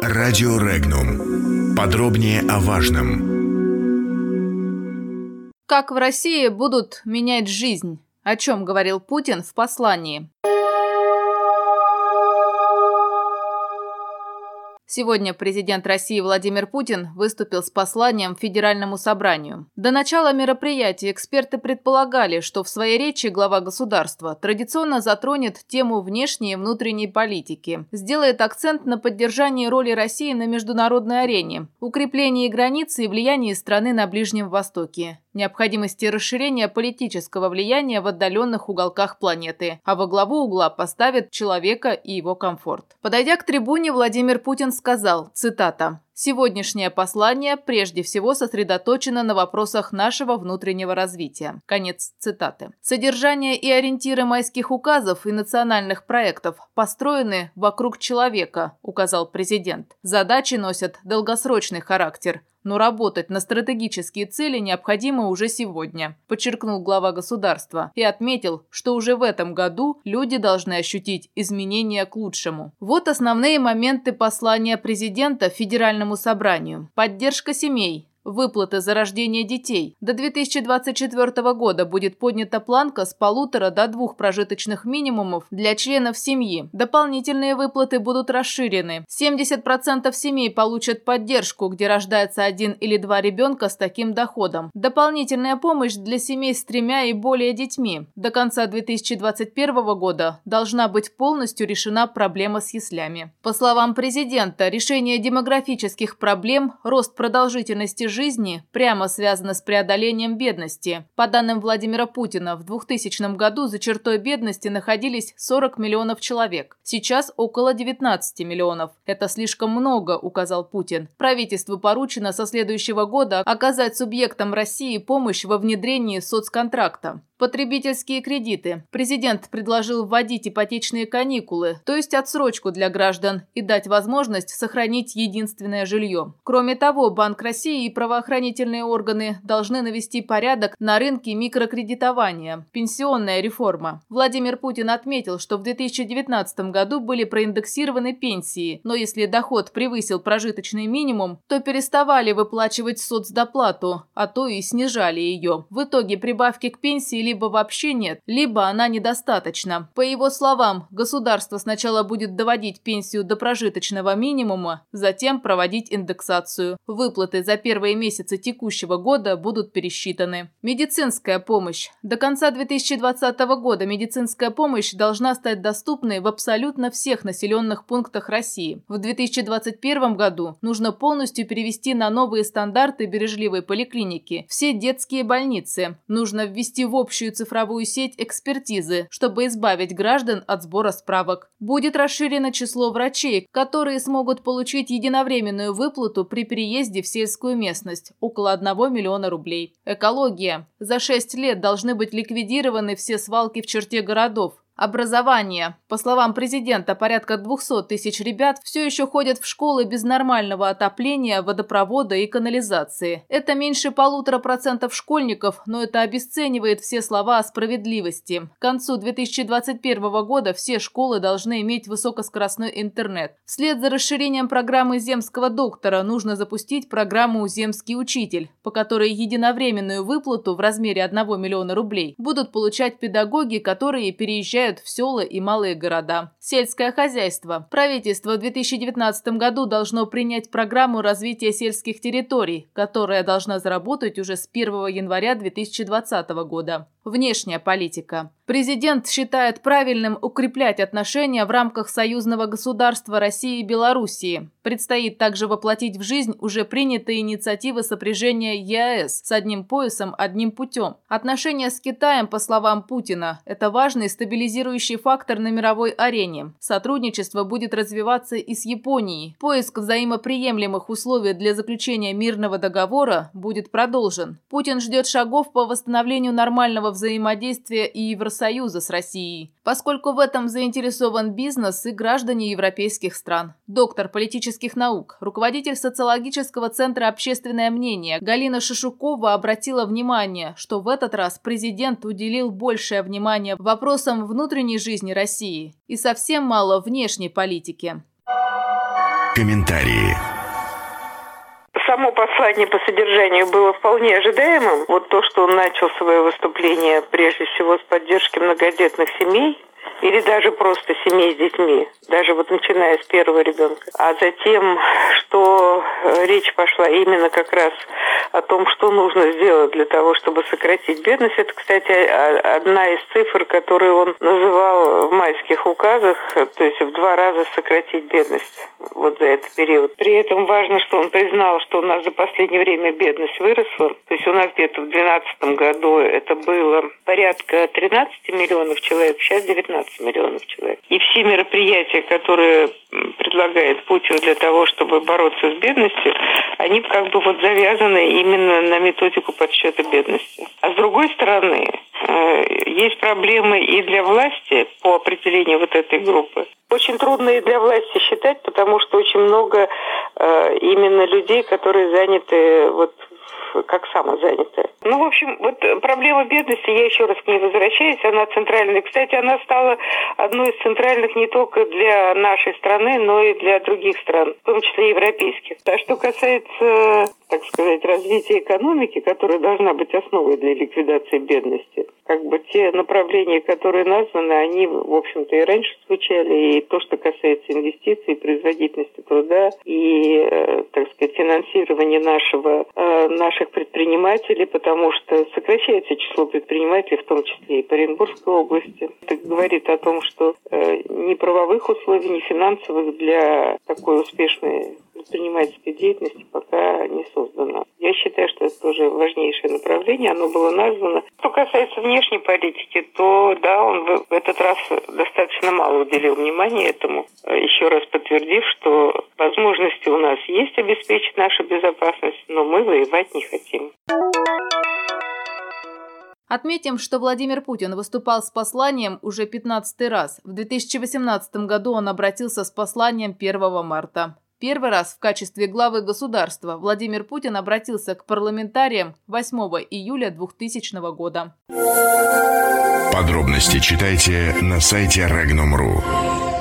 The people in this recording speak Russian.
Радио Регнум. Подробнее о важном. Как в России будут менять жизнь? О чем говорил Путин в послании? Сегодня президент России Владимир Путин выступил с посланием Федеральному собранию. До начала мероприятия эксперты предполагали, что в своей речи глава государства традиционно затронет тему внешней и внутренней политики, сделает акцент на поддержании роли России на международной арене, укреплении границы и влиянии страны на Ближнем Востоке, необходимости расширения политического влияния в отдаленных уголках планеты, а во главу угла поставит человека и его комфорт. Подойдя к трибуне, Владимир Путин сказал, цитата, Сегодняшнее послание прежде всего сосредоточено на вопросах нашего внутреннего развития. Конец цитаты. Содержание и ориентиры майских указов и национальных проектов построены вокруг человека, указал президент. Задачи носят долгосрочный характер, но работать на стратегические цели необходимо уже сегодня, подчеркнул глава государства и отметил, что уже в этом году люди должны ощутить изменения к лучшему. Вот основные моменты послания президента Федеральному собранию. Поддержка семей, Выплаты за рождение детей. До 2024 года будет поднята планка с полутора до двух прожиточных минимумов для членов семьи. Дополнительные выплаты будут расширены. 70% семей получат поддержку, где рождается один или два ребенка с таким доходом. Дополнительная помощь для семей с тремя и более детьми. До конца 2021 года должна быть полностью решена проблема с яслями. По словам президента, решение демографических проблем, рост продолжительности жизни прямо связано с преодолением бедности. По данным Владимира Путина, в 2000 году за чертой бедности находились 40 миллионов человек. Сейчас около 19 миллионов. Это слишком много, указал Путин. Правительству поручено со следующего года оказать субъектам России помощь во внедрении соцконтракта. Потребительские кредиты. Президент предложил вводить ипотечные каникулы, то есть отсрочку для граждан, и дать возможность сохранить единственное жилье. Кроме того, Банк России и правоохранительные органы должны навести порядок на рынке микрокредитования. Пенсионная реформа. Владимир Путин отметил, что в 2019 году были проиндексированы пенсии, но если доход превысил прожиточный минимум, то переставали выплачивать соцдоплату, а то и снижали ее. В итоге прибавки к пенсии либо вообще нет, либо она недостаточна. По его словам, государство сначала будет доводить пенсию до прожиточного минимума, затем проводить индексацию. Выплаты за первые месяцы текущего года будут пересчитаны. Медицинская помощь. До конца 2020 года медицинская помощь должна стать доступной в абсолютно всех населенных пунктах России. В 2021 году нужно полностью перевести на новые стандарты бережливой поликлиники все детские больницы. Нужно ввести в общую цифровую сеть экспертизы, чтобы избавить граждан от сбора справок. Будет расширено число врачей, которые смогут получить единовременную выплату при переезде в сельскую местность – около 1 миллиона рублей. Экология. За 6 лет должны быть ликвидированы все свалки в черте городов. Образование. По словам президента, порядка 200 тысяч ребят все еще ходят в школы без нормального отопления, водопровода и канализации. Это меньше полутора процентов школьников, но это обесценивает все слова о справедливости. К концу 2021 года все школы должны иметь высокоскоростной интернет. Вслед за расширением программы земского доктора нужно запустить программу «Земский учитель», по которой единовременную выплату в размере 1 миллиона рублей будут получать педагоги, которые переезжают переезжают в села и малые города. Сельское хозяйство. Правительство в 2019 году должно принять программу развития сельских территорий, которая должна заработать уже с 1 января 2020 года. Внешняя политика. Президент считает правильным укреплять отношения в рамках союзного государства России и Белоруссии. Предстоит также воплотить в жизнь уже принятые инициативы сопряжения ЕАЭС с одним поясом, одним путем. Отношения с Китаем, по словам Путина, это важный стабилизирующий фактор на мировой арене. Сотрудничество будет развиваться и с Японией. Поиск взаимоприемлемых условий для заключения мирного договора будет продолжен. Путин ждет шагов по восстановлению нормального взаимодействия и Евросоюза с Россией, поскольку в этом заинтересован бизнес и граждане европейских стран. Доктор политических наук, руководитель социологического центра «Общественное мнение» Галина Шишукова обратила внимание, что в этот раз президент уделил большее внимание вопросам внутренней жизни России и совсем мало внешней политики. Комментарии само послание по содержанию было вполне ожидаемым. Вот то, что он начал свое выступление прежде всего с поддержки многодетных семей, или даже просто семей с детьми, даже вот начиная с первого ребенка. А затем, что э, речь пошла именно как раз о том, что нужно сделать для того, чтобы сократить бедность. Это, кстати, одна из цифр, которые он называл в майских указах, то есть в два раза сократить бедность вот за этот период. При этом важно, что он признал, что у нас за последнее время бедность выросла. То есть у нас где-то в 2012 году это было порядка 13 миллионов человек, сейчас 19 миллионов человек. И все мероприятия, которые предлагает Путин для того, чтобы бороться с бедностью, они как бы вот завязаны именно на методику подсчета бедности. А с другой стороны, э, есть проблемы и для власти по определению вот этой группы. Очень трудно и для власти считать, потому что очень много э, именно людей, которые заняты вот как самозанятая. Ну, в общем, вот проблема бедности, я еще раз к ней возвращаюсь, она центральная. Кстати, она стала одной из центральных не только для нашей страны, но и для других стран, в том числе европейских. А что касается, так сказать, развития экономики, которая должна быть основой для ликвидации бедности, как бы те направления, которые названы, они, в общем-то, и раньше звучали, и то, что касается инвестиций, производительности труда и, э, так сказать, финансирования нашего, э, наших предпринимателей, потому что сокращается число предпринимателей, в том числе и по Оренбургской области. Это говорит о том, что э, ни правовых условий, ни финансовых для такой успешной предпринимательской деятельности пока не создано. Я считаю, что это тоже важнейшее направление, оно было названо. Что касается внешней политики, то да, он в этот раз достаточно мало уделил внимания этому, еще раз подтвердив, что возможности у нас есть обеспечить нашу безопасность, но мы воевать не хотим. Отметим, что Владимир Путин выступал с посланием уже 15 раз. В 2018 году он обратился с посланием 1 марта. Первый раз в качестве главы государства Владимир Путин обратился к парламентариям 8 июля 2000 года. Подробности читайте на сайте Regnum.ru.